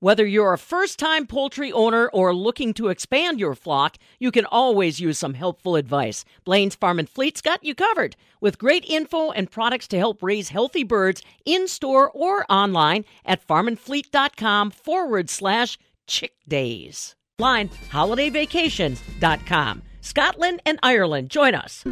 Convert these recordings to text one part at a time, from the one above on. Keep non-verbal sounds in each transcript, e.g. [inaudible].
Whether you're a first time poultry owner or looking to expand your flock, you can always use some helpful advice. Blaine's Farm and Fleet's got you covered with great info and products to help raise healthy birds in store or online at farmandfleet.com forward slash chick days. Line holidayvacations.com. Scotland and Ireland, join us.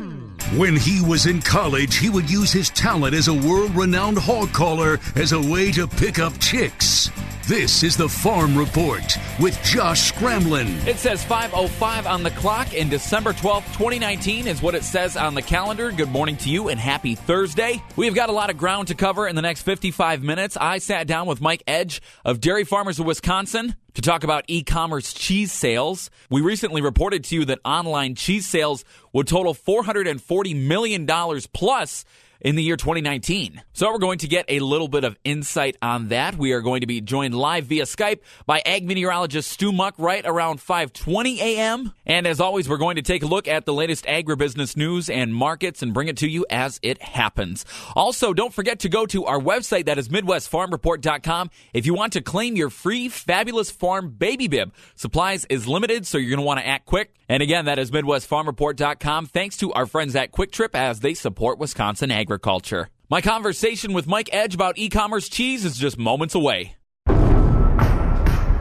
When he was in college, he would use his talent as a world renowned hog caller as a way to pick up chicks. This is the Farm Report with Josh Scramlin. It says 5:05 on the clock, and December 12th, 2019 is what it says on the calendar. Good morning to you, and happy Thursday. We've got a lot of ground to cover in the next 55 minutes. I sat down with Mike Edge of Dairy Farmers of Wisconsin to talk about e-commerce cheese sales. We recently reported to you that online cheese sales would total 440 million dollars plus in the year 2019. So we're going to get a little bit of insight on that. We are going to be joined live via Skype by ag meteorologist Stu Muck right around 5:20 a.m. And as always, we're going to take a look at the latest agribusiness news and markets and bring it to you as it happens. Also, don't forget to go to our website that is midwestfarmreport.com if you want to claim your free fabulous farm baby bib. Supplies is limited, so you're going to want to act quick. And again, that is midwestfarmreport.com. Thanks to our friends at Kwik Trip as they support Wisconsin agriculture. My conversation with Mike Edge about e commerce cheese is just moments away.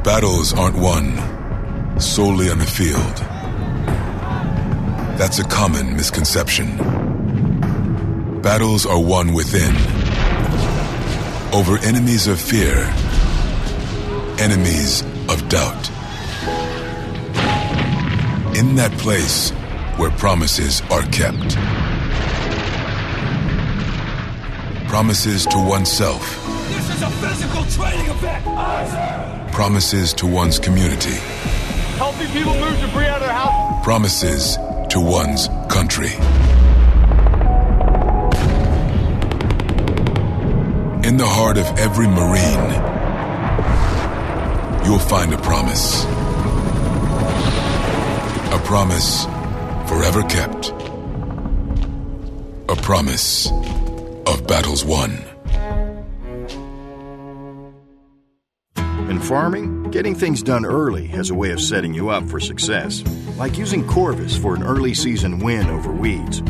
Battles aren't won solely on the field. That's a common misconception. Battles are won within, over enemies of fear, enemies of doubt. In that place where promises are kept. Promises to oneself. This is a physical training event! Promises to one's community. Healthy people move debris out of their house. Promises to one's country. In the heart of every Marine, you'll find a promise. A promise forever kept. A promise battles won. In farming, getting things done early has a way of setting you up for success. Like using Corvus for an early season win over weeds.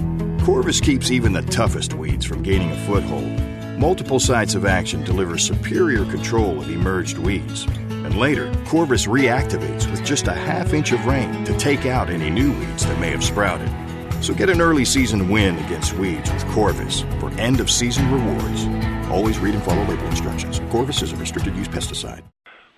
Corvus keeps even the toughest weeds from gaining a foothold. Multiple sites of action deliver superior control of emerged weeds. And later, Corvus reactivates with just a half inch of rain to take out any new weeds that may have sprouted. So get an early season win against weeds with Corvus for end of season rewards. Always read and follow label instructions. Corvus is a restricted use pesticide.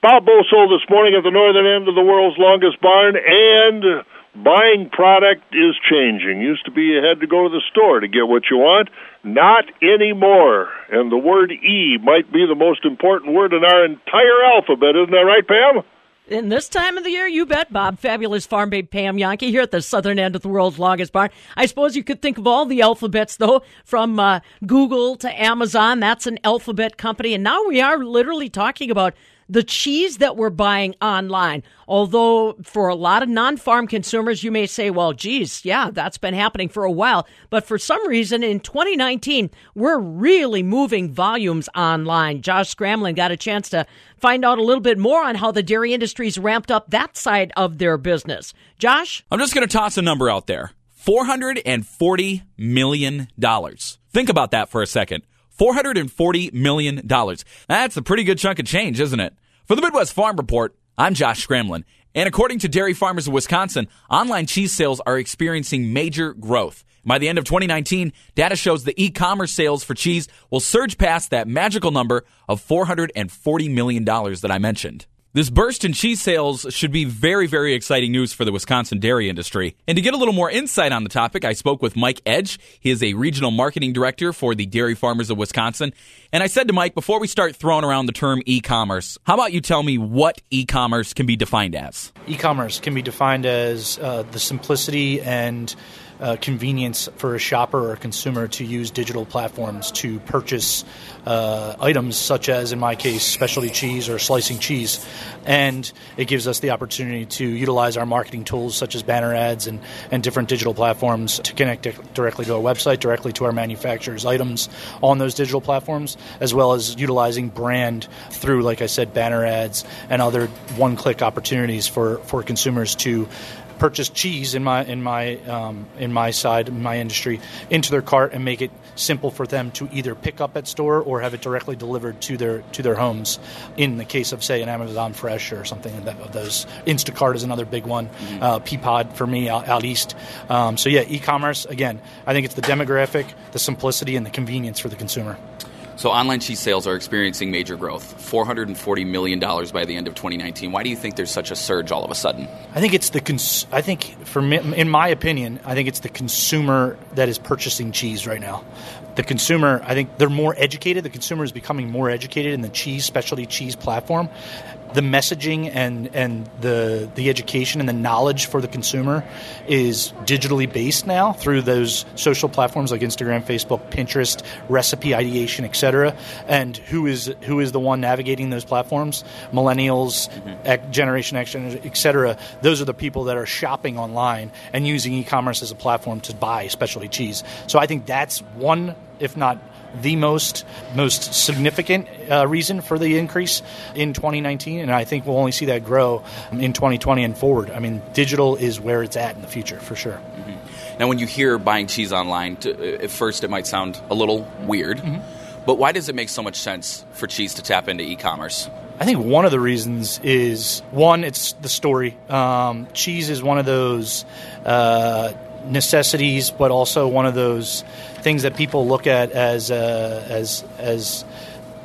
Bob Bosold this morning at the northern end of the world's longest barn, and buying product is changing. Used to be you had to go to the store to get what you want. Not anymore. And the word E might be the most important word in our entire alphabet, isn't that right, Pam? In this time of the year, you bet, Bob. Fabulous farm babe Pam Jahnke here at the southern end of the world's longest barn. I suppose you could think of all the alphabets, though, from uh, Google to Amazon. That's an alphabet company. And now we are literally talking about the cheese that we're buying online. Although for a lot of non farm consumers, you may say, well, geez, yeah, that's been happening for a while. But for some reason in 2019, we're really moving volumes online. Josh Scramlin got a chance to find out a little bit more on how the dairy industry's ramped up that side of their business. Josh? I'm just going to toss a number out there $440 million. Think about that for a second. $440 million. That's a pretty good chunk of change, isn't it? For the Midwest Farm Report, I'm Josh Scramlin. And according to Dairy Farmers of Wisconsin, online cheese sales are experiencing major growth. By the end of 2019, data shows the e-commerce sales for cheese will surge past that magical number of $440 million that I mentioned. This burst in cheese sales should be very, very exciting news for the Wisconsin dairy industry. And to get a little more insight on the topic, I spoke with Mike Edge. He is a regional marketing director for the Dairy Farmers of Wisconsin. And I said to Mike, before we start throwing around the term e commerce, how about you tell me what e commerce can be defined as? E commerce can be defined as uh, the simplicity and uh, convenience for a shopper or a consumer to use digital platforms to purchase uh, items such as, in my case, specialty cheese or slicing cheese. And it gives us the opportunity to utilize our marketing tools such as banner ads and, and different digital platforms to connect directly to our website, directly to our manufacturer's items on those digital platforms, as well as utilizing brand through, like I said, banner ads and other one click opportunities for, for consumers to purchase cheese in my in my um, in my side in my industry into their cart and make it simple for them to either pick up at store or have it directly delivered to their to their homes. In the case of say an Amazon Fresh or something of those, Instacart is another big one. Mm-hmm. Uh, Peapod for me out, out east. Um, so yeah, e-commerce again. I think it's the demographic, the simplicity, and the convenience for the consumer. So online cheese sales are experiencing major growth, $440 million by the end of 2019. Why do you think there's such a surge all of a sudden? I think it's the cons- I think for me, in my opinion, I think it's the consumer that is purchasing cheese right now. The consumer, I think they're more educated. The consumer is becoming more educated in the cheese specialty cheese platform the messaging and and the the education and the knowledge for the consumer is digitally based now through those social platforms like Instagram, Facebook, Pinterest, recipe ideation, etc. And who is who is the one navigating those platforms? Millennials, mm-hmm. Generation X, etc. Those are the people that are shopping online and using e-commerce as a platform to buy specialty cheese. So I think that's one, if not the most most significant uh, reason for the increase in 2019, and I think we'll only see that grow in 2020 and forward. I mean, digital is where it's at in the future for sure. Mm-hmm. Now, when you hear buying cheese online, to, at first it might sound a little weird, mm-hmm. but why does it make so much sense for cheese to tap into e-commerce? I think one of the reasons is one, it's the story. Um, cheese is one of those uh, necessities, but also one of those things that people look at as uh, as as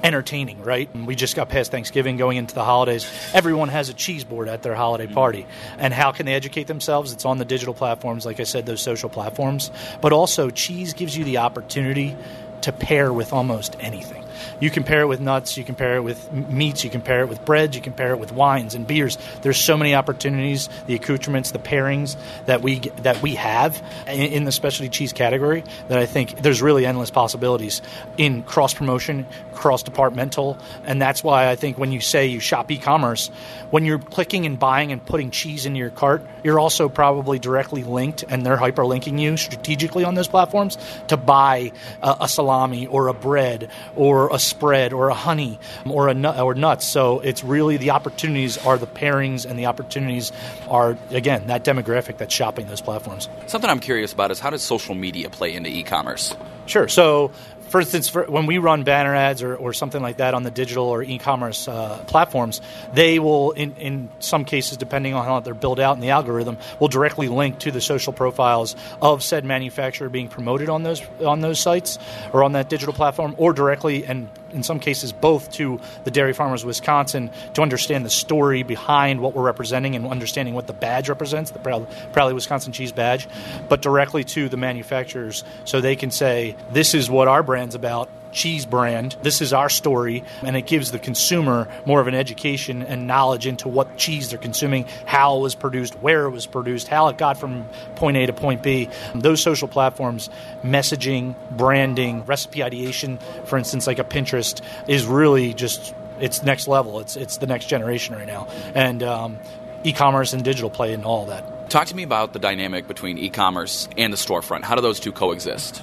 entertaining, right? And we just got past Thanksgiving, going into the holidays. Everyone has a cheese board at their holiday mm-hmm. party. And how can they educate themselves? It's on the digital platforms, like I said, those social platforms. But also, cheese gives you the opportunity to pair with almost anything. You compare it with nuts, you compare it with meats, you compare it with breads, you compare it with wines and beers. There's so many opportunities, the accoutrements, the pairings that we that we have in, the specialty cheese category that I think there's really endless possibilities in cross promotion, cross departmental, and that's why I think when you say you shop e-commerce, when you're clicking and buying and putting cheese into your cart, you're also probably directly linked, and they're hyperlinking you strategically on those platforms to buy a, a salami or a bread or a spread or a honey or a nut or nuts. So it's really the opportunities are the pairings and the opportunities are again that demographic that's shopping those platforms. Something I'm curious about is how does social media play into e-commerce? Sure. So for instance, for when we run banner ads or, or something like that on the digital or e-commerce uh, platforms, they will, in, in some cases, depending on how they're built out in the algorithm, will directly link to the social profiles of said manufacturer being promoted on those on those sites or on that digital platform, or directly and in some cases both to the Dairy Farmers of Wisconsin to understand the story behind what we're representing and understanding what the badge represents, the Proudly Wisconsin cheese badge, but directly to the manufacturers so they can say, this is what our brand's about cheese brand. This is our story, and it gives the consumer more of an education and knowledge into what cheese they're consuming, how it was produced, where it was produced, how it got from point A to point B. Those social platforms, messaging, branding, recipe ideation, for instance, like a Pinterest, is really just it's next level. It's it's the next generation right now, and um, e-commerce and digital play in all that. Talk to me about the dynamic between e-commerce and the storefront. How do those two coexist?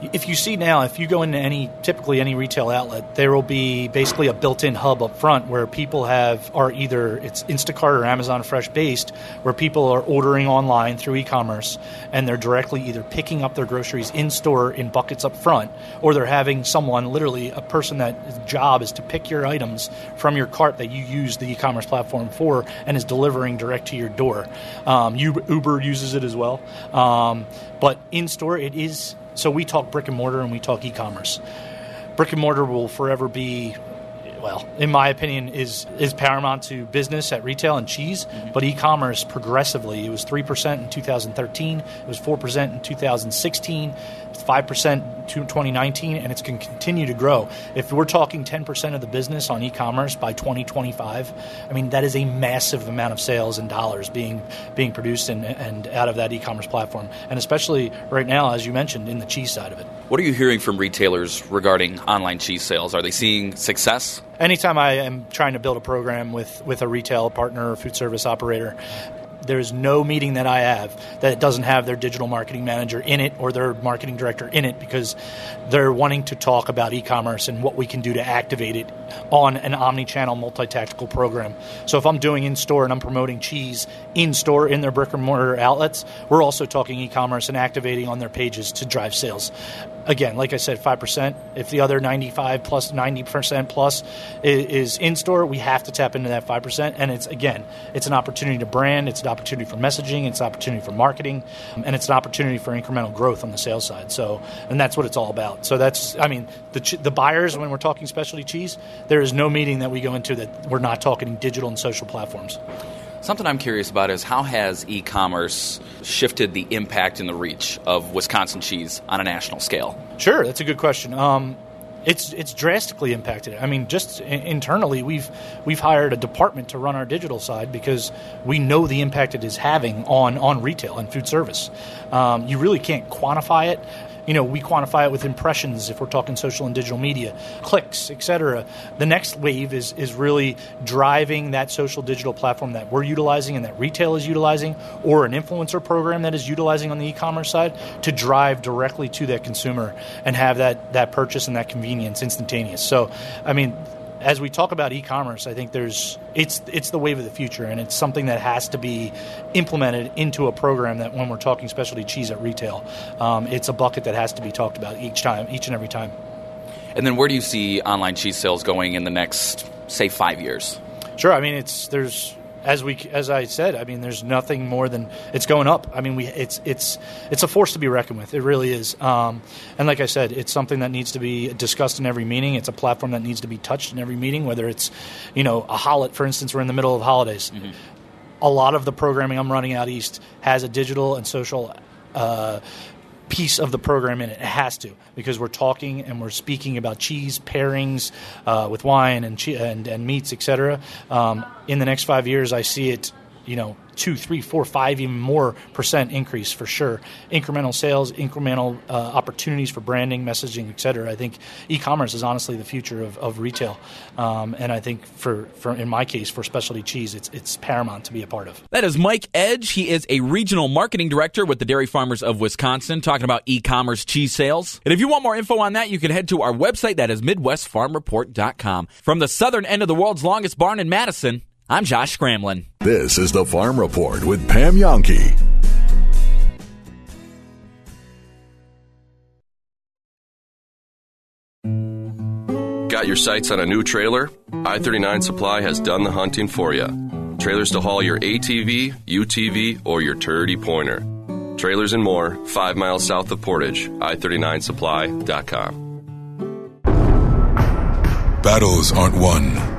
If you see now, if you go into any typically any retail outlet, there will be basically a built-in hub up front where people have are either it's Instacart or Amazon Fresh based, where people are ordering online through e-commerce and they're directly either picking up their groceries in store in buckets up front, or they're having someone, literally a person that job is to pick your items from your cart that you use the e-commerce platform for and is delivering direct to your door. Um, Uber uses it as well, um, but in store it is so we talk brick and mortar and we talk e-commerce. Brick and mortar will forever be well, in my opinion, is is paramount to business at retail and cheese. Mm-hmm. But e-commerce progressively, it was three percent in 2013, it was four percent in 2016, five percent to 2019, and it's going to continue to grow. If we're talking 10 percent of the business on e-commerce by 2025, I mean that is a massive amount of sales and dollars being being produced and, and out of that e-commerce platform, and especially right now, as you mentioned, in the cheese side of it. What are you hearing from retailers regarding online cheese sales? Are they seeing success? Anytime I am trying to build a program with, with a retail partner or food service operator, there is no meeting that I have that doesn't have their digital marketing manager in it or their marketing director in it because they're wanting to talk about e-commerce and what we can do to activate it on an omni-channel multi-tactical program. So if I'm doing in store and I'm promoting cheese in store in their brick and mortar outlets, we're also talking e-commerce and activating on their pages to drive sales again, like I said, five percent. If the other ninety-five plus plus ninety percent plus is, in store, we have to tap into that five percent. And it's again, it's an opportunity to brand, it's an opportunity for messaging, it's an opportunity for marketing, and it's an opportunity for incremental growth on the sales side. So, and that's what it's all about. So that's, I mean, the the buyers when we're talking specialty cheese, there is no meeting that we go into that we're not talking digital and social platforms. Something I'm curious about is how has e-commerce shifted the impact and the reach of Wisconsin cheese on a national scale? Sure, that's a good question. Um, it's it's drastically impacted. I mean, just internally, we've we've hired a department to run our digital side because we know the impact it is having on on retail and food service. Um, you really can't quantify it you know, we quantify it with impressions if we're talking social and digital media, clicks, etc. The next wave is is really driving that social digital platform that we're utilizing and that retail is utilizing, or an influencer program that is utilizing on the e-commerce side to drive directly to that consumer and have that that purchase and that convenience instantaneous. So, I mean, as we talk about e-commerce, I think there's it's it's the wave of the future, and it's something that has to be implemented into a program that when we're talking specialty cheese at retail, um, it's a bucket that has to be talked about each time, each and every time. And then, where do you see online cheese sales going in the next, say, five years? Sure. I mean, it's there's as we as I said, I mean, there's nothing more than it's going up. I mean, we it's it's it's a force to be reckoned with. It really is. Um, and like I said, it's something that needs to be discussed in every meeting. It's a platform that needs to be touched in every meeting. Whether it's you know a holiday, for instance, we're in the middle of holidays. Mm-hmm. A lot of the programming I'm running out east has a digital and social uh, piece of the program in it. It has to because we're talking and we're speaking about cheese pairings uh, with wine and, che- and and meats, etc. Um, in the next five years, I see it, you know, two, three, four, five, even more percent increase for sure. Incremental sales, incremental uh, opportunities for branding, messaging, et cetera. I think e-commerce is honestly the future of, of retail, um, and I think for, for in my case for specialty cheese, it's it's paramount to be a part of. That is Mike Edge. He is a regional marketing director with the Dairy Farmers of Wisconsin, talking about e-commerce cheese sales. And if you want more info on that, you can head to our website. That is MidwestFarmReport.com. From the southern end of the world's longest barn in Madison. I'm Josh Scramlin. This is the Farm Report with Pam Jahnke. Got your sights on a new trailer? I 39 Supply has done the hunting for you. Trailers to haul your ATV, UTV, or your turdy pointer. Trailers and more, five miles south of Portage, i39supply.com. Battles aren't won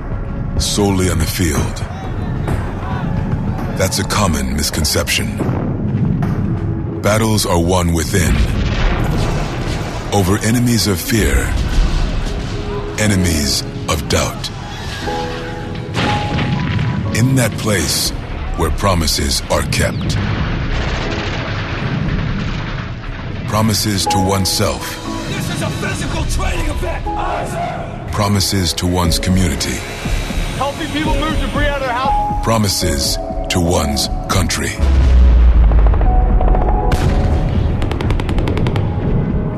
solely on the field. That's a common misconception. Battles are won within, over enemies of fear, enemies of doubt. In that place where promises are kept. Promises to oneself. This is a physical training event. Promises to one's community Helping people move debris out of their house. Promises to one's country.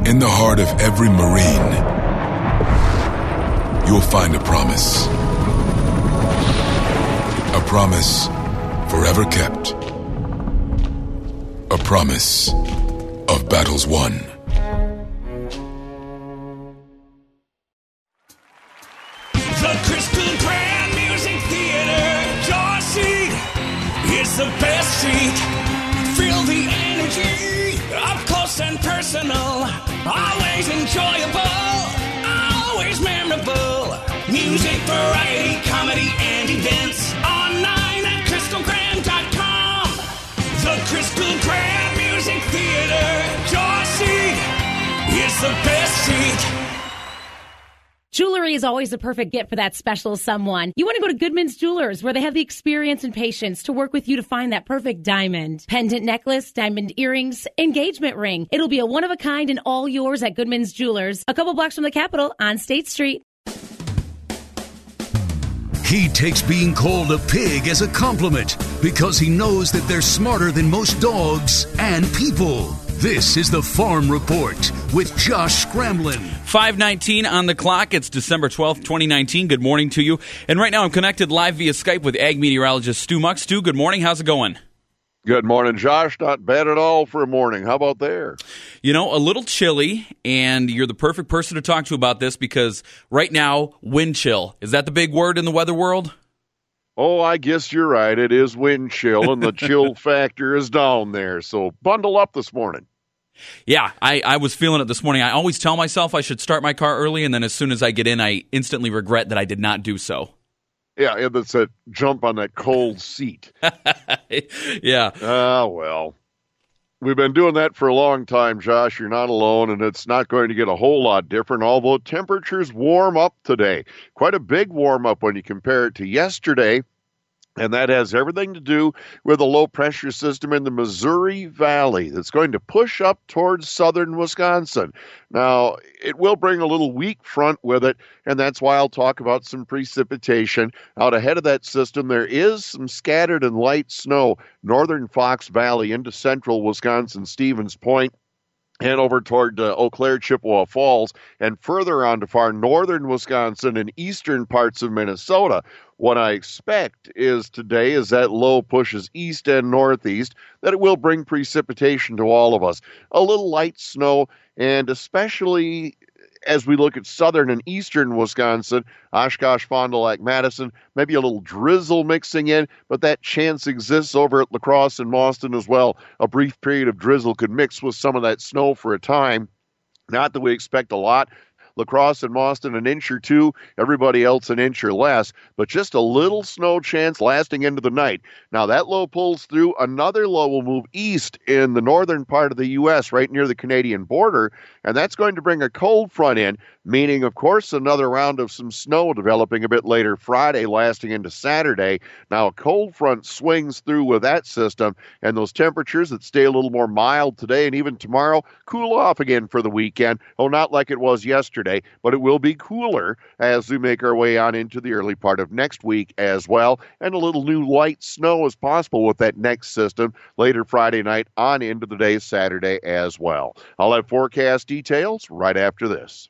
In the heart of every Marine, you'll find a promise. A promise forever kept. A promise of battles won. Music, variety, comedy, and events. Online at crystalgrand.com. The Crystal Grand Music Theater. Your seat is the best seat. Jewelry is always the perfect gift for that special someone. You want to go to Goodman's Jewelers, where they have the experience and patience to work with you to find that perfect diamond. Pendant necklace, diamond earrings, engagement ring. It'll be a one of a kind and all yours at Goodman's Jewelers, a couple blocks from the Capitol on State Street. He takes being called a pig as a compliment because he knows that they're smarter than most dogs and people. This is the Farm Report with Josh Scramlin. 519 on the clock. It's December 12th, 2019. Good morning to you. And right now I'm connected live via Skype with ag meteorologist Stu Muck. Stu, good morning. How's it going? Good morning, Josh. Not bad at all for a morning. How about there? You know, a little chilly, and you're the perfect person to talk to about this because right now, wind chill. Is that the big word in the weather world? Oh, I guess you're right. It is wind chill, and the [laughs] chill factor is down there. So bundle up this morning. Yeah, I, I was feeling it this morning. I always tell myself I should start my car early, and then as soon as I get in, I instantly regret that I did not do so. Yeah, it's a jump on that cold seat. [laughs] yeah. Ah, well. We've been doing that for a long time, Josh. You're not alone, and it's not going to get a whole lot different, although temperatures warm up today. Quite a big warm up when you compare it to yesterday. And that has everything to do with a low pressure system in the Missouri Valley that's going to push up towards southern Wisconsin. Now, it will bring a little weak front with it, and that's why I'll talk about some precipitation. Out ahead of that system, there is some scattered and light snow, northern Fox Valley into central Wisconsin, Stevens Point and over toward uh, Eau Claire, Chippewa Falls, and further on to far northern Wisconsin and eastern parts of Minnesota. What I expect is today, as that low pushes east and northeast, that it will bring precipitation to all of us. A little light snow, and especially as we look at southern and eastern Wisconsin, Oshkosh, Fond du Lac, Madison, maybe a little drizzle mixing in, but that chance exists over at La Crosse and Mauston as well. A brief period of drizzle could mix with some of that snow for a time. Not that we expect a lot, La Crosse and Mauston an inch or two, everybody else an inch or less, but just a little snow chance lasting into the night. Now that low pulls through, another low will move east in the northern part of the U.S., right near the Canadian border, and that's going to bring a cold front in, meaning, of course, another round of some snow developing a bit later Friday, lasting into Saturday. Now, a cold front swings through with that system, and those temperatures that stay a little more mild today and even tomorrow cool off again for the weekend. Oh, not like it was yesterday, but it will be cooler as we make our way on into the early part of next week as well. And a little new light snow is possible with that next system later Friday night on into the day Saturday as well. I'll have forecast details right after this.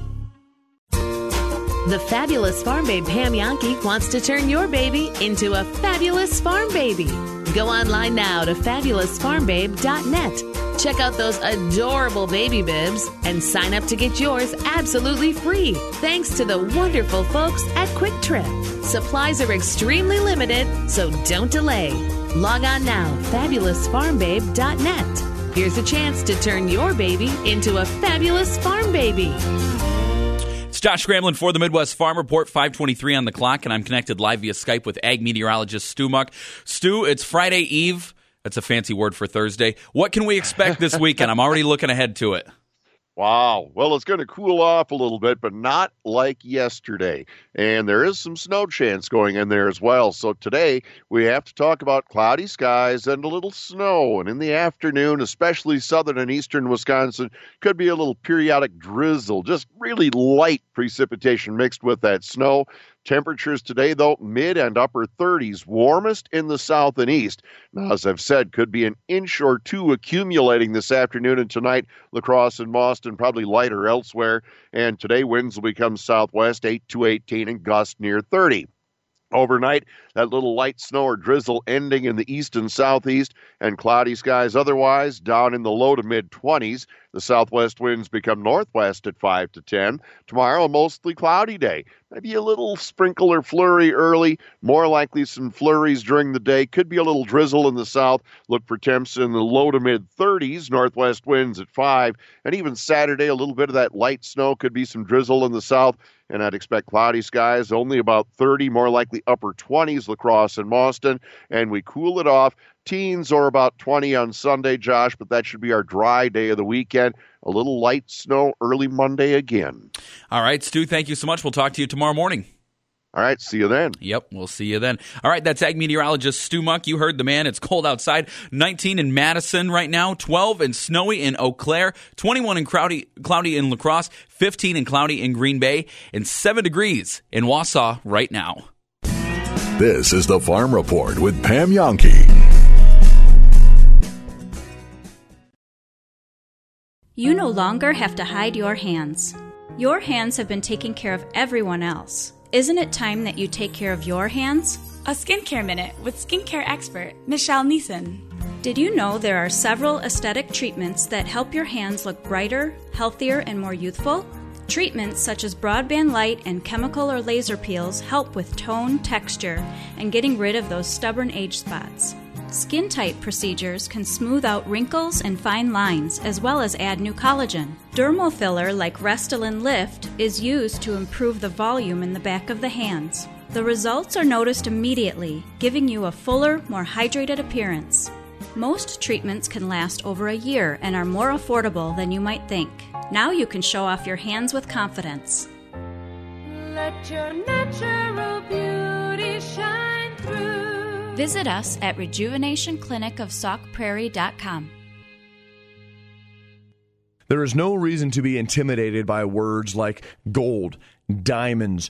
The fabulous farm babe Pam Jahnke wants to turn your baby into a fabulous farm baby. Go online now to fabulousfarmbabe.net. Check out those adorable baby bibs and sign up to get yours absolutely free. Thanks to the wonderful folks at Kwik Trip. Supplies are extremely limited, so don't delay. Log on now, fabulousfarmbabe.net. Here's a chance to turn your baby into a fabulous farm baby. Josh Scramlin for the Midwest Farm Report, 523 on the clock, and I'm connected live via Skype with ag meteorologist Stu Muck. Stu, it's Friday Eve. That's a fancy word for Thursday. What can we expect this weekend? I'm already looking ahead to it. Wow. Well, it's going to cool off a little bit, but not like yesterday. And there is some snow chance going in there as well. So today we have to talk about cloudy skies and a little snow. And in the afternoon, especially southern and eastern Wisconsin, could be a little periodic drizzle, just really light precipitation mixed with that snow. Temperatures today, though, mid and upper 30s, warmest in the south and east. Now, as I've said, could be an inch or two accumulating this afternoon and tonight. La Crosse and Mauston, probably lighter elsewhere. And today, winds will become southwest 8 to 18 and gust near 30. Overnight, that little light snow or drizzle ending in the east and southeast, and cloudy skies otherwise down in the low to mid 20s. The southwest winds become northwest at 5 to 10. Tomorrow, a mostly cloudy day. Maybe a little sprinkle or flurry early, more likely some flurries during the day. Could be a little drizzle in the south. Look for temps in the low to mid 30s, northwest winds at 5. And even Saturday, a little bit of that light snow, could be some drizzle in the south and I'd expect cloudy skies, only about 30, more likely upper 20s, La Crosse and Mauston, and we cool it off. Teens or about 20 on Sunday, Josh, but that should be our dry day of the weekend. A little light snow early Monday again. All right, Stu, thank you so much. We'll talk to you tomorrow morning. All right, see you then. Yep, we'll see you then. All right, that's ag meteorologist Stu Muck. You heard the man. It's cold outside. 19 in Madison right now, 12 and snowy in Eau Claire, 21 and cloudy, cloudy in La Crosse, 15 and cloudy in Green Bay, and 7 degrees in Wausau right now. This is the Farm Report with Pam Jahnke. You no longer have to hide your hands. Your hands have been taking care of everyone else. Isn't it time that you take care of your hands? A skincare minute with skincare expert Michelle Neeson. Did you know there are several aesthetic treatments that help your hands look brighter, healthier, and more youthful? Treatments such as broadband light and chemical or laser peels help with tone, texture, and getting rid of those stubborn age spots. Skin tight procedures can smooth out wrinkles and fine lines as well as add new collagen. Dermal filler like Restylane Lift is used to improve the volume in the back of the hands. The results are noticed immediately, giving you a fuller, more hydrated appearance. Most treatments can last over a year and are more affordable than you might think. Now you can show off your hands with confidence. Let your natural beauty shine through. Visit us at rejuvenationclinicofsaukprairie.com. There is no reason to be intimidated by words like gold, diamonds,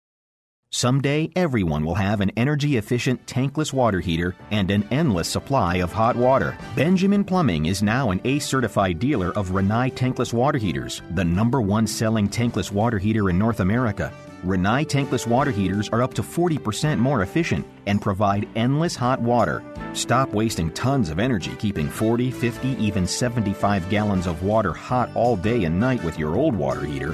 Someday, everyone will have an energy efficient tankless water heater and an endless supply of hot water. Benjamin Plumbing is now an ACE certified dealer of Rinnai tankless water heaters, the number one selling tankless water heater in North America. Rinnai tankless water heaters are up to 40% more efficient and provide endless hot water. Stop wasting tons of energy keeping 40, 50, even 75 gallons of water hot all day and night with your old water heater.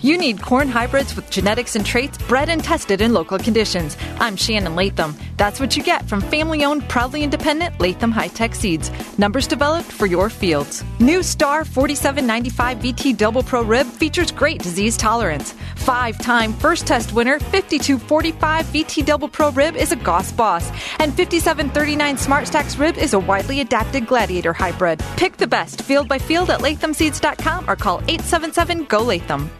You need corn hybrids with genetics and traits bred and tested in local conditions. I'm Shannon Latham. That's what you get from family owned, proudly independent Latham High Tech Seeds. Numbers developed for your fields. New Star 4795 VT Double Pro Rib features great disease tolerance. Five time first test winner 5245 VT Double Pro Rib is a Goss Boss. And 5739 SmartStax Rib is a widely adapted gladiator hybrid. Pick the best field by field at lathamseeds.com or call 877 GO Latham.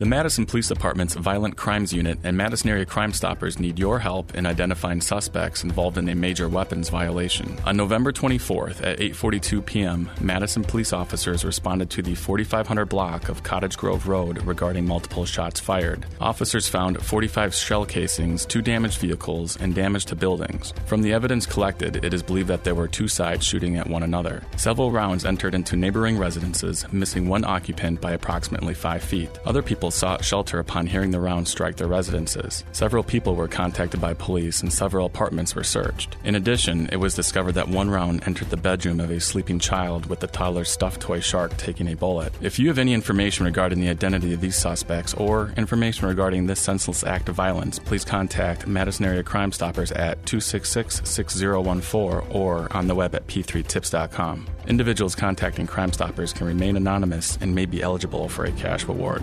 The Madison Police Department's Violent Crimes Unit and Madison Area Crime Stoppers need your help in identifying suspects involved in a major weapons violation. On November 24th at 8:42 p.m., Madison police officers responded to the 4500 block of Cottage Grove Road regarding multiple shots fired. Officers found 45 shell casings, two damaged vehicles, and damage to buildings. From the evidence collected, it is believed that there were two sides shooting at one another. Several rounds entered into neighboring residences, missing one occupant by approximately 5 feet. Other people sought shelter upon hearing the rounds strike their residences. Several people were contacted by police and several apartments were searched. In addition, it was discovered that one round entered the bedroom of a sleeping child with the toddler's stuffed toy shark taking a bullet. If you have any information regarding the identity of these suspects or information regarding this senseless act of violence, please contact Madison Area Crime Stoppers at 266 6014 or on the web at p3tips.com. Individuals contacting Crime Stoppers can remain anonymous and may be eligible for a cash reward.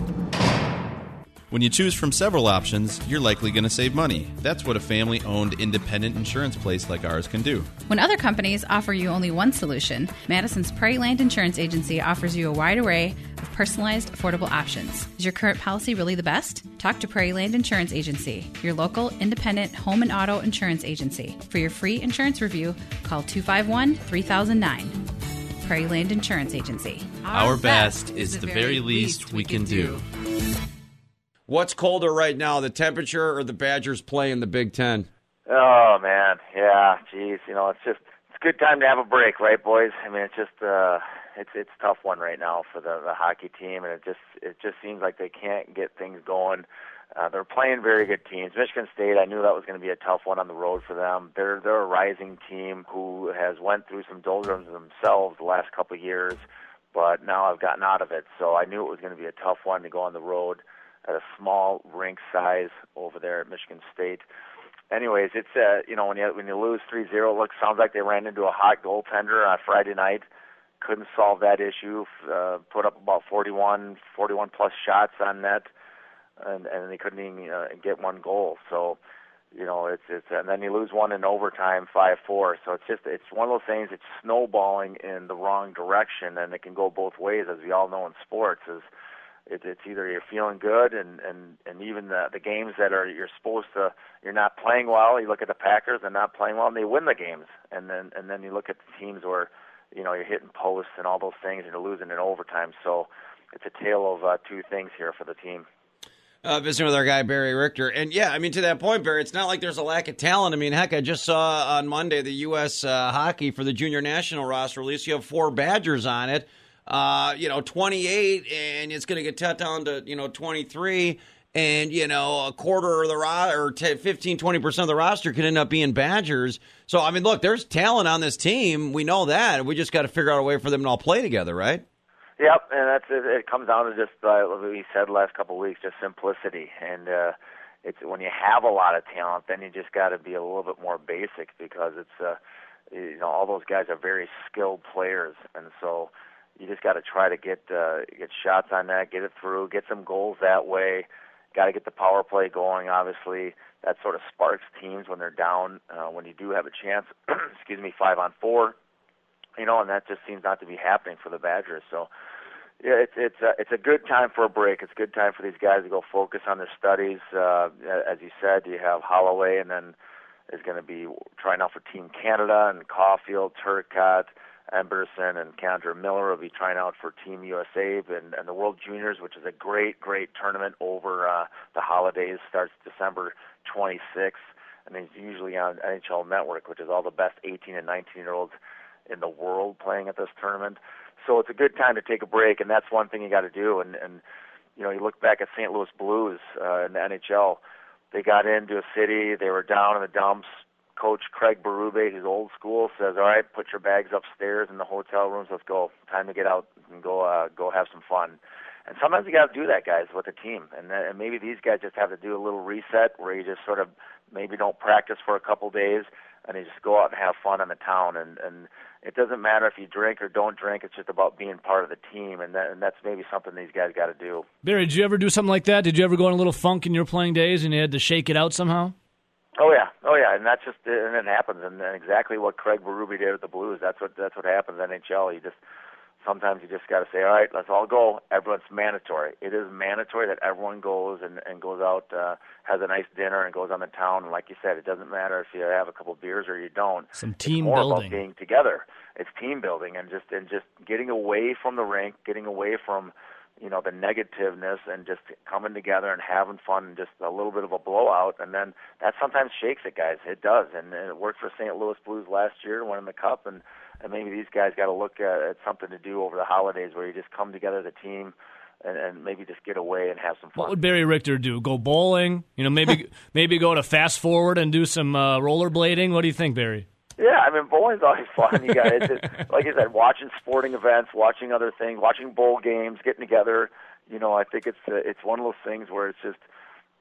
When you choose from several options, you're likely going to save money. That's what a family owned independent insurance place like ours can do. When other companies offer you only one solution, Madison's Prairie Land Insurance Agency offers you a wide array of personalized, affordable options. Is your current policy really the best? Talk to Prairie Land Insurance Agency, your local independent home and auto insurance agency. For your free insurance review, call 251 3009. Prairie Land Insurance Agency. Our best is the very least we can do. What's colder right now, the temperature or the Badgers play in the Big Ten? Oh man, yeah, geez, you know, it's just it's a good time to have a break, right, boys? I mean, it's just uh, it's it's a tough one right now for the the hockey team, and it just it just seems like they can't get things going. Uh, they're playing very good teams. Michigan State, I knew that was going to be a tough one on the road for them. They're they're a rising team who has went through some doldrums themselves the last couple of years, but now I've gotten out of it, so I knew it was going to be a tough one to go on the road at a small rink size over there at Michigan State. Anyways, it's uh, you know when you when you lose three zero, it looks sounds like they ran into a hot goaltender on Friday night. Couldn't solve that issue. Uh, put up about 41, 41 plus shots on net, and and they couldn't even uh, get one goal. So, you know, it's it's and then you lose one in overtime, five four. So it's just it's one of those things. It's snowballing in the wrong direction, and it can go both ways, as we all know in sports. Is it, it's either you're feeling good and and and even the the games that are you're supposed to you're not playing well. You look at the Packers; they're not playing well, and they win the games. And then and then you look at the teams where you know you're hitting posts and all those things, and you're losing in overtime. So it's a tale of uh, two things here for the team. Uh, visiting with our guy Barry Richter, and yeah, I mean to that point, Barry, it's not like there's a lack of talent. I mean, heck, I just saw on Monday the U.S. Uh, hockey for the junior national roster release. You have four Badgers on it uh, you know, 28, and it's going to get cut down to, you know, 23. And, you know, a quarter of the ro- or 10, 15, 20% of the roster could end up being Badgers. So, I mean, look, there's talent on this team. We know that. We just got to figure out a way for them to all play together, right? Yep, and that's it. It comes down to just uh, what we said last couple of weeks, just simplicity. And uh, it's when you have a lot of talent, then you just got to be a little bit more basic because it's, uh, you know, all those guys are very skilled players, and so you just got to try to get uh, get shots on that, get it through, get some goals that way. Got to get the power play going. Obviously, that sort of sparks teams when they're down. Uh, when you do have a chance, [clears throat] excuse me, five on four, you know, and that just seems not to be happening for the Badgers. So, yeah, it's it's a, it's a good time for a break. It's a good time for these guys to go focus on their studies. Uh, as you said, you have Holloway, and then is going to be trying out for Team Canada and Caulfield, Turcotte. Emberson and K'Andre Miller will be trying out for Team USA and, and the World Juniors, which is a great, great tournament over uh, the holidays. Starts December 26th, and it's usually on NHL Network, which is all the best 18 and 19 year olds in the world playing at this tournament. So it's a good time to take a break, and that's one thing you got to do. And, and you know, you look back at St. Louis Blues uh, in the NHL. They got into a city, they were down in the dumps, Coach Craig Berube, who's old school, says, "All right, put your bags upstairs in the hotel rooms. Let's go. Time to get out and go uh, go have some fun." And sometimes you got to do that, guys, with the team. And, uh, and maybe these guys just have to do a little reset where you just sort of maybe don't practice for a couple days and you just go out and have fun in the town. And and it doesn't matter if you drink or don't drink. It's just about being part of the team, and that and that's maybe something these guys got to do. Barry, did you ever do something like that? Did you ever go on a little funk in your playing days and you had to shake it out somehow? Oh yeah, oh yeah, and that's just and it happens, and, and exactly what Craig Berube did with the Blues. That's what that's what happens in NHL. You just sometimes you just got to say, all right, let's all go. Everyone's mandatory. It is mandatory that everyone goes and, and goes out, uh, has a nice dinner, and goes on the town. And like you said, it doesn't matter if you have a couple of beers or you don't. Some It's team more building. about being together. It's team building and just and just getting away from the rink, getting away from you know the negativeness, and just coming together and having fun and just a little bit of a blowout. And then that sometimes shakes it, guys. It does, and, and it worked for St. Louis Blues last year, winning the cup, and and maybe these guys got to look at, at something to do over the holidays where you just come together as a team. And, and maybe just get away and have some fun. What would Barry Richter do? Go bowling? You know, maybe [laughs] maybe go to fast forward and do some uh, rollerblading. What do you think, Barry? Yeah, I mean bowling's always fun. You it's just, [laughs] like I said, watching sporting events, watching other things, watching bowl games, getting together. You know, I think it's uh, it's one of those things where it's just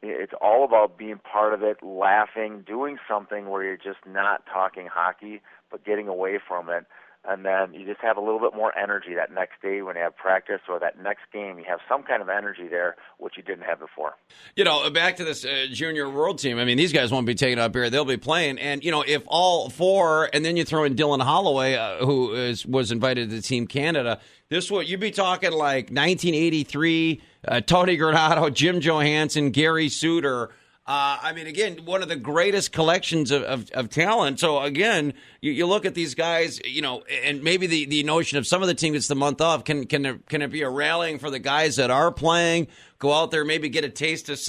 it's all about being part of it, laughing, doing something where you're just not talking hockey, but getting away from it. And then you just have a little bit more energy that next day when you have practice or that next game. You have some kind of energy there, which you didn't have before. You know, back to this uh, junior world team. I mean, these guys won't be taken up here; they'll be playing. And you know, if all four, and then you throw in Dylan Holloway, uh, who is, was invited to Team Canada, this would you'd be talking like 1983, uh, Tony Granato, Jim Johannson, Gary Suter. Uh, I mean, again, one of the greatest collections of, of, of talent. So again, you, you look at these guys, you know, and maybe the, the notion of some of the team gets the month off. Can can there, can it be a rallying for the guys that are playing? Go out there, maybe get a taste of.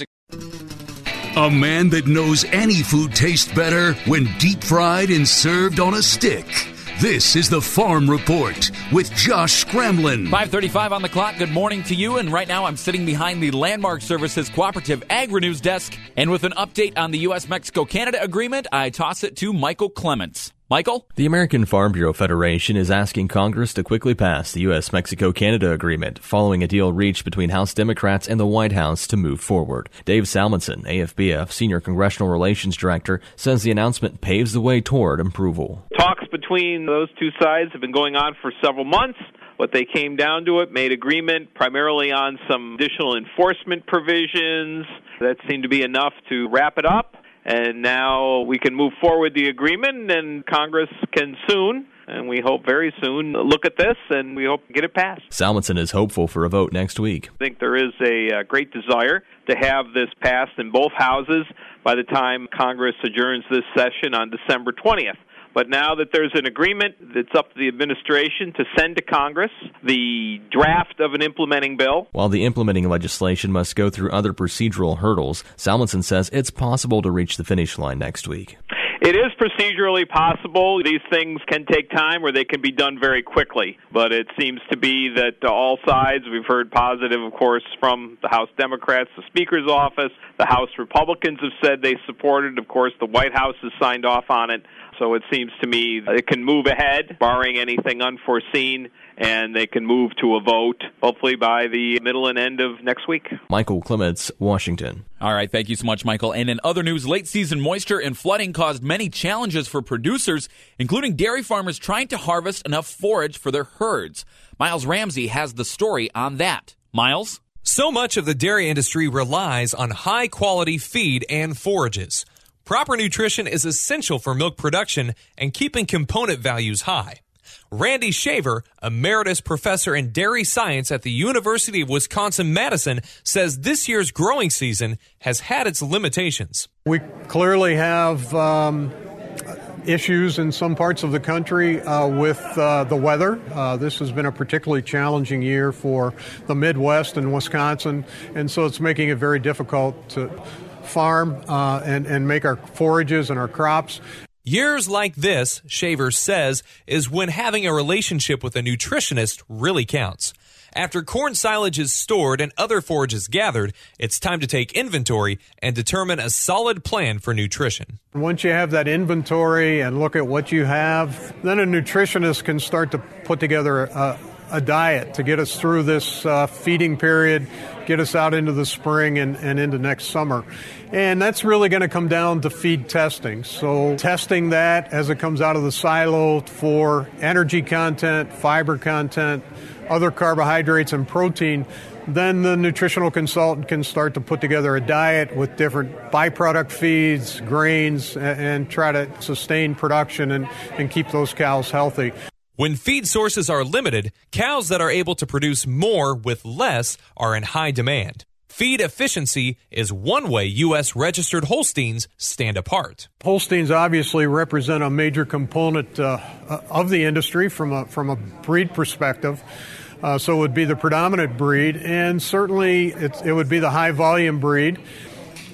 A man that knows any food tastes better when deep fried and served on a stick. This is the Farm Report with Josh Scramlin. 535 on the clock. Good morning to you. And right now I'm sitting behind the Landmark Services Cooperative Agri-News desk. And with an update on the U.S.-Mexico-Canada agreement, I toss it to Michael Clements. Michael? The American Farm Bureau Federation is asking Congress to quickly pass the U.S. Mexico Canada agreement following a deal reached between House Democrats and the White House to move forward. Dave Salmonsen, AFBF Senior Congressional Relations Director, says the announcement paves the way toward approval. Talks between those two sides have been going on for several months. What they came down to it made agreement primarily on some additional enforcement provisions that seemed to be enough to wrap it up. And now we can move forward the agreement, and Congress can soon, and we hope very soon, look at this, and we hope to get it passed. Salmonsen is hopeful for a vote next week. I think there is a uh, great desire to have this passed in both houses by the time Congress adjourns this session on December 20th. But now that there's an agreement, it's up to the administration to send to Congress the draft of an implementing bill. While the implementing legislation must go through other procedural hurdles, Salmonsen says it's possible to reach the finish line next week. It is procedurally possible. These things can take time or they can be done very quickly. But it seems to be that all sides, we've heard positive, of course, from the House Democrats, the Speaker's office. The House Republicans have said they support it. Of course, the White House has signed off on it. So it seems to me it can move ahead, barring anything unforeseen, and they can move to a vote, hopefully by the middle and end of next week. Michael Clements, Washington. All right, thank you so much, Michael. And in other news, late season moisture and flooding caused many challenges for producers, including dairy farmers trying to harvest enough forage for their herds. Miles Ramsey has the story on that. Miles? So much of the dairy industry relies on high quality feed and forages. Proper nutrition is essential for milk production and keeping component values high. Randy Shaver, emeritus professor in dairy science at the University of Wisconsin Madison, says this year's growing season has had its limitations. We clearly have um, issues in some parts of the country uh, with uh, the weather. Uh, this has been a particularly challenging year for the Midwest and Wisconsin, and so it's making it very difficult to farm uh, and, and make our forages and our crops. Years like this, Shaver says, is when having a relationship with a nutritionist really counts. After corn silage is stored and other forages gathered, it's time to take inventory and determine a solid plan for nutrition. Once you have that inventory and look at what you have, then a nutritionist can start to put together a, a diet to get us through this uh, feeding period, get us out into the spring and, and into next summer. And that's really going to come down to feed testing. So, testing that as it comes out of the silo for energy content, fiber content, other carbohydrates, and protein. Then the nutritional consultant can start to put together a diet with different byproduct feeds, grains, and, and try to sustain production and, and keep those cows healthy. When feed sources are limited, cows that are able to produce more with less are in high demand. Feed efficiency is one way U.S. registered Holsteins stand apart. Holsteins obviously represent a major component uh, of the industry from a, from a breed perspective. Uh, so it would be the predominant breed, and certainly it would be the high volume breed.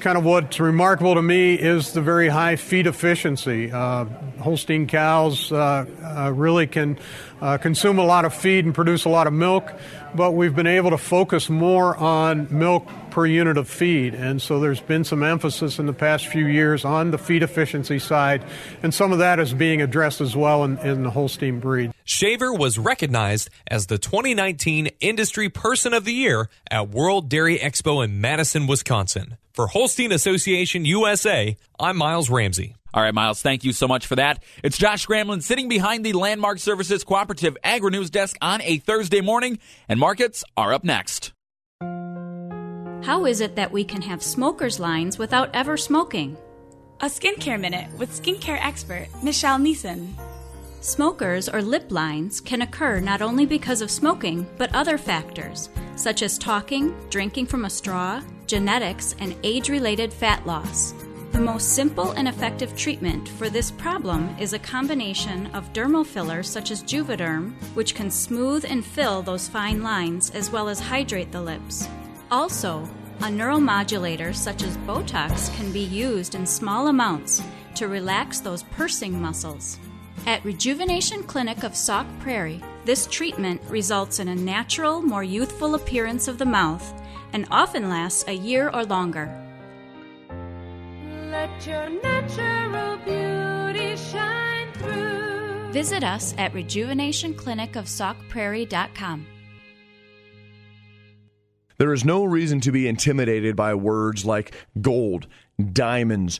Kind of what's remarkable to me is the very high feed efficiency. Uh, Holstein cows uh, uh, really can uh, consume a lot of feed and produce a lot of milk, but we've been able to focus more on milk per unit of feed. And so there's been some emphasis in the past few years on the feed efficiency side, and some of that is being addressed as well in, in the Holstein breed. Shaver was recognized as the 2019 Industry Person of the Year at World Dairy Expo in Madison, Wisconsin. For Holstein Association USA, I'm Miles Ramsey. All right, Miles, thank you so much for that. It's Josh Scramlin sitting behind the Landmark Services Cooperative Agri News Desk on a Thursday morning, and markets are up next. How is it that we can have smokers' lines without ever smoking? A skincare minute with skincare expert Michelle Neeson. Smokers or lip lines can occur not only because of smoking, but other factors, such as talking, drinking from a straw, genetics, and age related fat loss. The most simple and effective treatment for this problem is a combination of dermal fillers such as Juvederm, which can smooth and fill those fine lines as well as hydrate the lips. Also, a neuromodulator such as Botox can be used in small amounts to relax those pursing muscles. At Rejuvenation Clinic of Sauk Prairie, this treatment results in a natural, more youthful appearance of the mouth and often lasts a year or longer. Let your natural beauty shine through. Visit us at rejuvenationclinicofsaukprairie.com. There is no reason to be intimidated by words like gold, diamonds,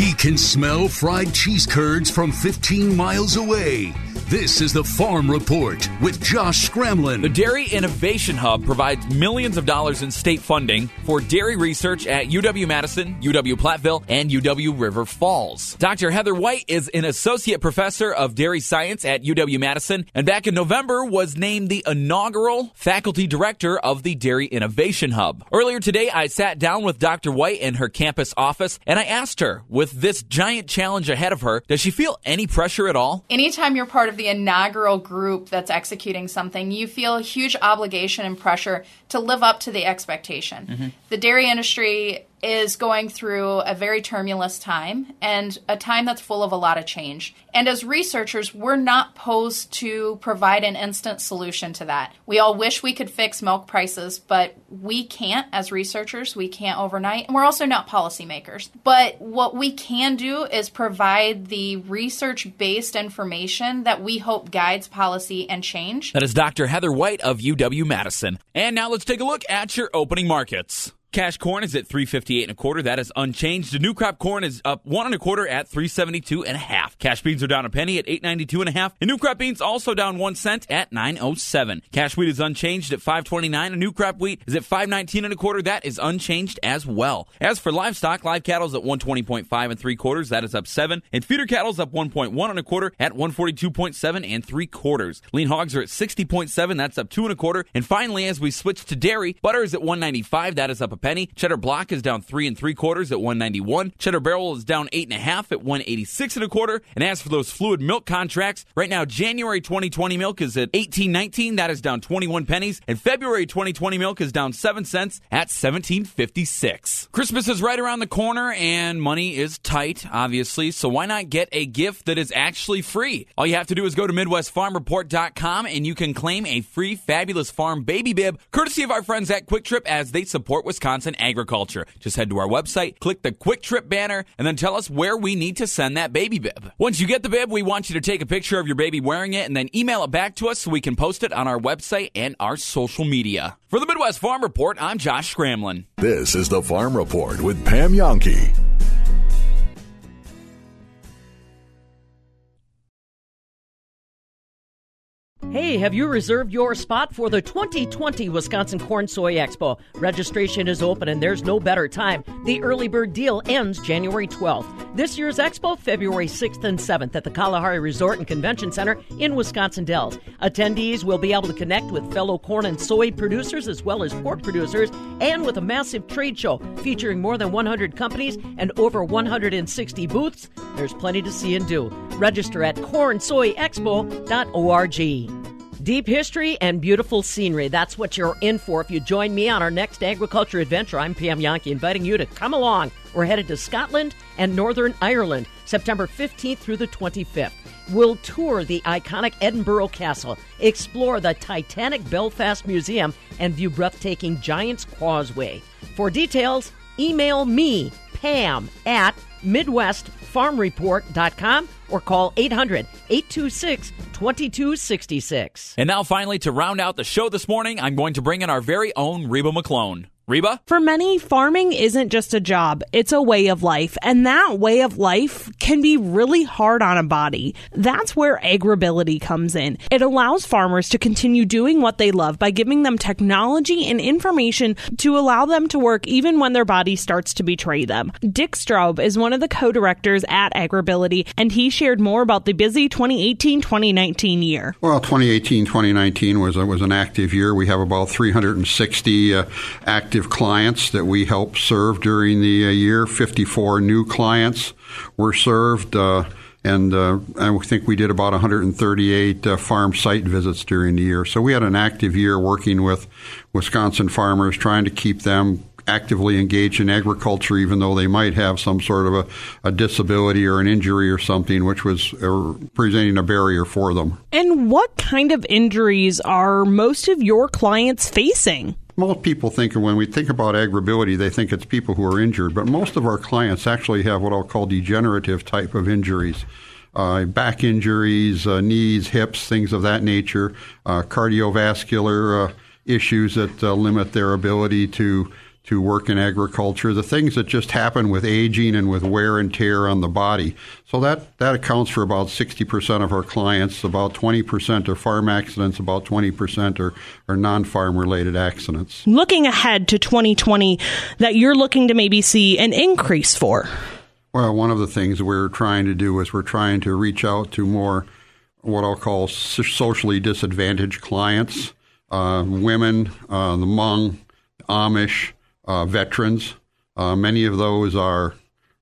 He can smell fried cheese curds from 15 miles away. This is the Farm Report with Josh Scramlin. The Dairy Innovation Hub provides millions of dollars in state funding for dairy research at UW Madison, UW Platteville, and UW River Falls. Dr. Heather White is an associate professor of dairy science at UW Madison, and back in November was named the inaugural faculty director of the Dairy Innovation Hub. Earlier today, I sat down with Dr. White in her campus office, and I asked her, with this giant challenge ahead of her, does she feel any pressure at all? Anytime you're part of the inaugural group that's executing something, you feel a huge obligation and pressure to live up to the expectation. Mm-hmm. The dairy industry is going through a very turbulent time and a time that's full of a lot of change. And as researchers, we're not posed to provide an instant solution to that. We all wish we could fix milk prices, but we can't as researchers. We can't overnight. And we're also not policymakers. But what we can do is provide the research based information that we hope guides policy and change. That is Dr. Heather White of UW Madison. And now let's take a look at your opening markets. Cash corn is at 358 and a quarter. That is unchanged. The new crop corn is up one and a quarter at 372 and a half. Cash beans are down a penny at 892 and a half. And new crop beans also down one cent at 907. Cash wheat is unchanged at 529. And new crop wheat is at 519 and a quarter. That is unchanged as well. As for livestock, live cattle is at 120.5 and three quarters. That is up seven. And feeder cattle is up 1.1 and a quarter at 142.7 and three quarters. Lean hogs are at 60.7. That's up two and a quarter. And finally, as we switch to dairy, butter is at 195. That is up a penny. Cheddar block is down three and three quarters at 191. Cheddar barrel is down eight and a half at 186 and a quarter. And as for those fluid milk contracts, right now January 2020 milk is at 18.19. That is down 21 pennies. And February 2020 milk is down seven cents at 17.56. Christmas is right around the corner and money is tight, obviously. So why not get a gift that is actually free? All you have to do is go to MidwestFarmReport.com and you can claim a free Fabulous Farm baby bib courtesy of our friends at Kwik Trip as they support Wisconsin agriculture. Just head to our website, click the Kwik Trip banner, and then tell us where we need to send that baby bib. Once you get the bib, we want you to take a picture of your baby wearing it and then email it back to us so we can post it on our website and our social media. For the Midwest Farm Report, I'm Josh Scramlin. This is the Farm Report with Pam Jahnke. Hey, have you reserved your spot for the 2020 Wisconsin Corn Soy Expo? Registration is open and there's no better time. The early bird deal ends January 12th. This year's expo, February 6th and 7th at the Kalahari Resort and Convention Center in Wisconsin Dells. Attendees will be able to connect with fellow corn and soy producers as well as pork producers and with a massive trade show featuring more than 100 companies and over 160 booths. There's plenty to see and do. Register at cornsoyexpo.org. Deep history and beautiful scenery. That's what you're in for if you join me on our next agriculture adventure. I'm Pam Jahnke, inviting you to come along. We're headed to Scotland and Northern Ireland, September 15th through the 25th. We'll tour the iconic Edinburgh Castle, explore the Titanic Belfast Museum, and view breathtaking Giant's Causeway. For details, email me, Pam, at MidwestFarmReport.com or call 800 826 2266. And now, finally, to round out the show this morning, I'm going to bring in our very own Reba McClone. Reba? For many, farming isn't just a job, it's a way of life. And that way of life can be really hard on a body. That's where AgriAbility comes in. It allows farmers to continue doing what they love by giving them technology and information to allow them to work even when their body starts to betray them. Dick Straub is one of the co directors at AgriAbility, and he shared more about the busy 2018 2019 year. Well, 2018 2019 was, was an active year. We have about 360 uh, active clients that we help serve during the uh, year. 54 new clients were served. Uh, and uh, I think we did about 138 uh, farm site visits during the year. So we had an active year working with Wisconsin farmers, trying to keep them actively engaged in agriculture, even though they might have some sort of a, a disability or an injury or something, which was uh, presenting a barrier for them. And what kind of injuries are most of your clients facing? Most people think when we think about AgriAbility, they think it's people who are injured, but most of our clients actually have what I'll call degenerative type of injuries. Uh, back injuries, uh, knees, hips, things of that nature, uh, cardiovascular uh, issues that uh, limit their ability to to work in agriculture, the things that just happen with aging and with wear and tear on the body. So that, that accounts for about 60% of our clients. About 20% are farm accidents, about 20% are, are non farm related accidents. Looking ahead to 2020, that you're looking to maybe see an increase for? Well, one of the things we're trying to do is we're trying to reach out to more what I'll call socially disadvantaged clients, uh, women, uh, the Hmong, Amish, veterans. Uh, many of those are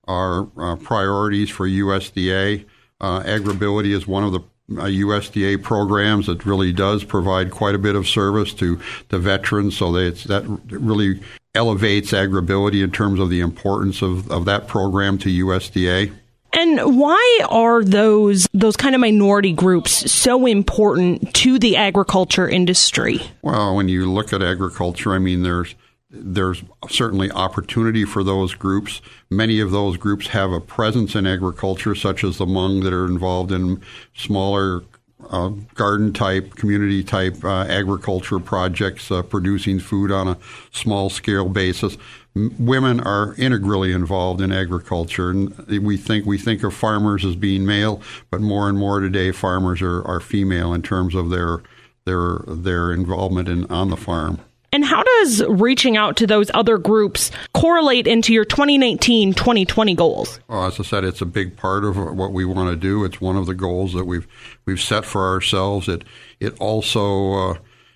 are uh, priorities for USDA. Uh, AgriAbility is one of the USDA programs that really does provide quite a bit of service to, to veterans. So that that really elevates AgriAbility in terms of the importance of, of that program to USDA. And why are those those kind of minority groups so important to the agriculture industry? Well, when you look at agriculture, I mean, there's there's certainly opportunity for those groups. Many of those groups have a presence in agriculture, such as the Hmong that are involved in smaller uh, garden type, community type uh, agriculture projects, uh, producing food on a small scale basis. Women are integrally involved in agriculture, and we think we think of farmers as being male, but more and more today, farmers are, are female in terms of their their their involvement in on the farm. And how does reaching out to those other groups correlate into your 2019 2020 goals? Well, as I said, it's a big part of what we want to do. It's one of the goals that we've we've set for ourselves. It it also uh,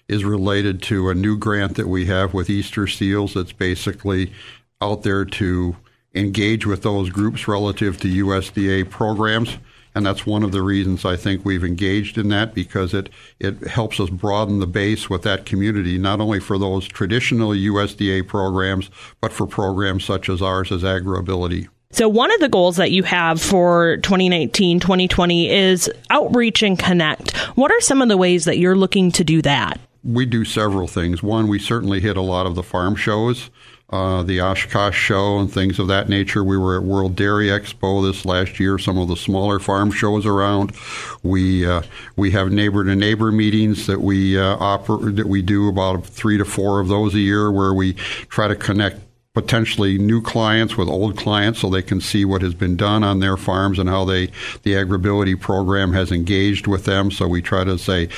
is related to a new grant that we have with Easter Seals that's basically out there to engage with those groups relative to USDA programs. And that's one of the reasons I think we've engaged in that because it, it helps us broaden the base with that community, not only for those traditional USDA programs, but for programs such as ours as AgriAbility. So, one of the goals that you have for 2019 2020 is outreach and connect. What are some of the ways that you're looking to do that? We do several things. One, we certainly hit a lot of the farm shows. Uh, the Oshkosh show and things of that nature. We were at World Dairy Expo this last year. Some of the smaller farm shows around. We uh, we have neighbor to neighbor meetings that we uh, oper- that we do about three to four of those a year, where we try to connect potentially new clients with old clients so they can see what has been done on their farms and how they the AgriAbility program has engaged with them. So we try to say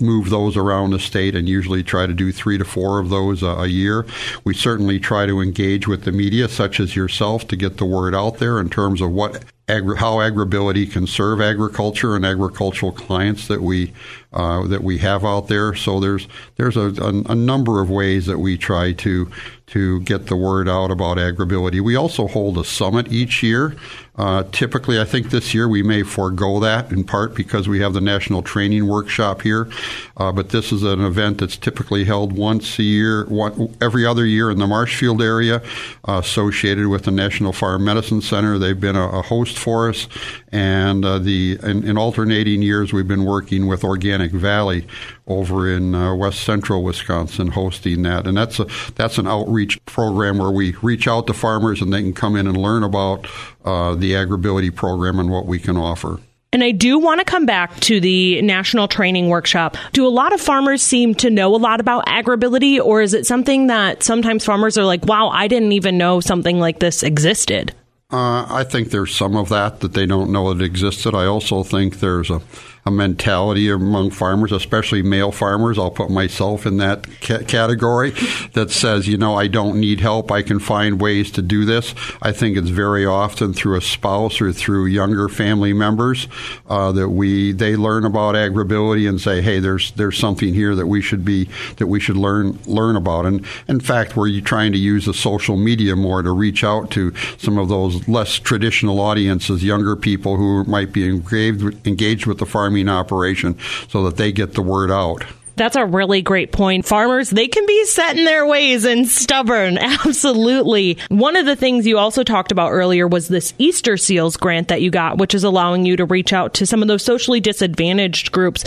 move those around the state and usually try to do three to four of those a, a year. We certainly try to engage with the media such as yourself to get the word out there in terms of what agri- how AgriAbility can serve agriculture and agricultural clients that we uh, that we have out there. So there's there's a, a, a, number of ways that we try to to get the word out about AgriAbility. We also hold a summit each year. Uh, typically, I think this year we may forego that in part because we have the National Training Workshop here. Uh, but this is an event that's typically held once a year, one, every other year in the Marshfield area, uh, associated with the National Farm Medicine Center. They've been a, a host for us, and uh, the in, in, alternating years we've been working with Organic Valley over in uh, west central Wisconsin hosting that, and that's a that's an outreach program where we reach out to farmers and they can come in and learn about uh, the AgriAbility program and what we can offer. And I do want to come back to the national training workshop. Do a lot of farmers seem to know a lot about AgriAbility, or is it something that sometimes farmers are like, wow, I didn't even know something like this existed? Uh, I think there's some of that that they don't know it existed. I also think there's a a mentality among farmers, especially male farmers. I'll put myself in that ca- category that says, you know, I don't need help. I can find ways to do this. I think it's very often through a spouse or through younger family members uh, that we they learn about AgriAbility and say, hey, there's there's something here that we should be that we should learn learn about. And in fact, we're trying to use the social media more to reach out to some of those less traditional audiences, younger people who might be engaged engaged with the farm farming operation so that they get the word out. That's a really great point. Farmers, they can be set in their ways and stubborn. [laughs] Absolutely. One of the things you also talked about earlier was this Easter Seals grant that you got, which is allowing you to reach out to some of those socially disadvantaged groups.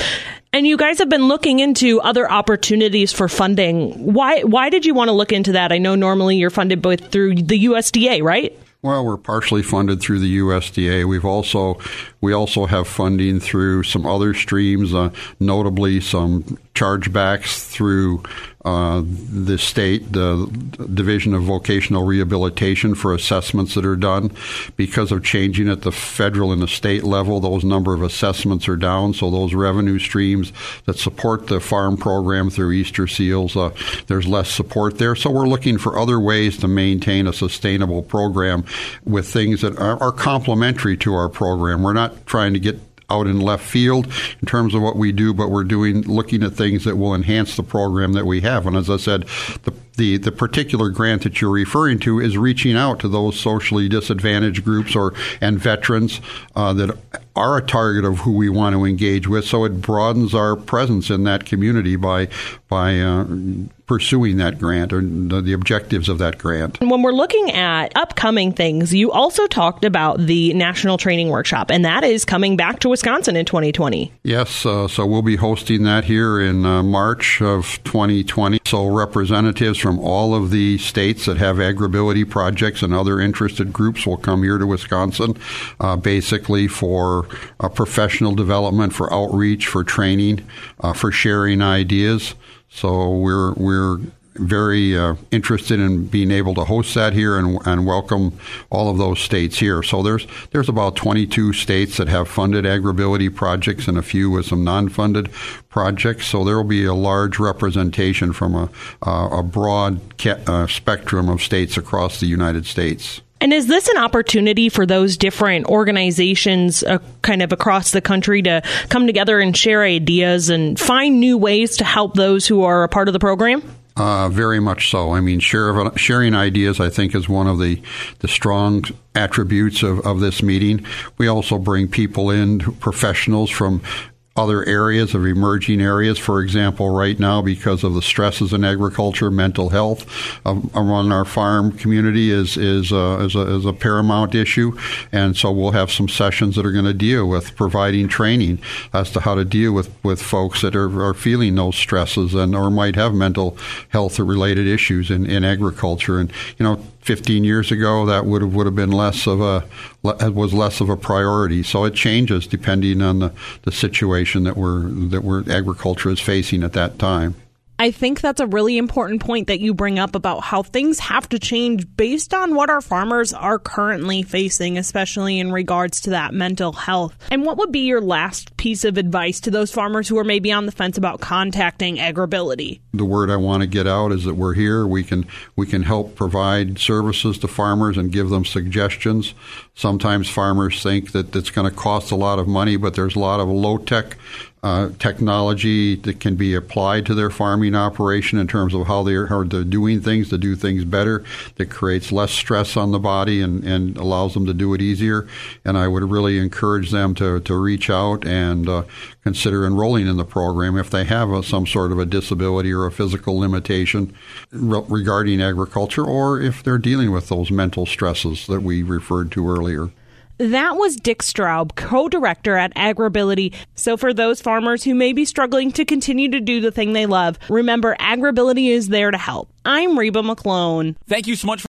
And you guys have been looking into other opportunities for funding. Why why did you want to look into that? I know normally you're funded both through the USDA, right? Well, we're partially funded through the USDA. We've also we also have funding through some other streams, uh, notably some chargebacks through uh, the state, the Division of Vocational Rehabilitation for assessments that are done. Because of changing at the federal and the state level, those number of assessments are down. So those revenue streams that support the farm program through Easter Seals, uh, there's less support there. So we're looking for other ways to maintain a sustainable program with things that are, are complementary to our program. We're not trying to get out in left field in terms of what we do, but we're doing looking at things that will enhance the program that we have. And as I said, the the, the particular grant that you're referring to is reaching out to those socially disadvantaged groups or and veterans uh, that are a target of who we want to engage with. So it broadens our presence in that community by by uh, pursuing that grant or the, the, objectives of that grant. When we're looking at upcoming things, you also talked about the National Training Workshop, and that is coming back to Wisconsin in 2020. Yes, uh, so we'll be hosting that here in uh, March of 2020. So representatives from all of the states that have AgriAbility projects and other interested groups will come here to Wisconsin, uh, basically for professional development, for outreach, for training, uh, for sharing ideas. So we're we're very uh, interested in being able to host that here and, and welcome all of those states here. So there's there's about 22 states that have funded AgriAbility projects and a few with some non-funded projects. So there will be a large representation from a, a broad ca- uh, spectrum of states across the United States. And is this an opportunity for those different organizations uh, kind of across the country to come together and share ideas and find new ways to help those who are a part of the program? Uh, very much so. I mean, share, sharing ideas, I think, is one of the, the strong attributes of, of this meeting. We also bring people in, professionals from other areas of emerging areas. For example, right now, because of the stresses in agriculture, mental health um, among our farm community is is, uh, is, a, is a paramount issue, and so we'll have some sessions that are going to deal with providing training as to how to deal with, with folks that are, are feeling those stresses and or might have mental health related issues in, in agriculture. And you know, 15 years ago, that would have would have been less of a was less of a priority. So it changes depending on the, the situation that we're that we're agriculture is facing at that time. I think that's a really important point that you bring up about how things have to change based on what our farmers are currently facing, especially in regards to that mental health. And what would be your last piece of advice to those farmers who are maybe on the fence about contacting AgriAbility? The word I want to get out is that we're here. We can we can help provide services to farmers and give them suggestions. Sometimes farmers think that it's going to cost a lot of money, but there's a lot of low tech uh, technology that can be applied to their farming operation in terms of how they're, they're doing things to do things better that creates less stress on the body and, and allows them to do it easier. And I would really encourage them to, to reach out and uh, consider enrolling in the program if they have a, some sort of a disability or a physical limitation re- regarding agriculture or if they're dealing with those mental stresses that we referred to earlier. That was Dick Straub, co director at AgriAbility. So, for those farmers who may be struggling to continue to do the thing they love, remember AgriAbility is there to help. I'm Reba McClone. Thank you so much.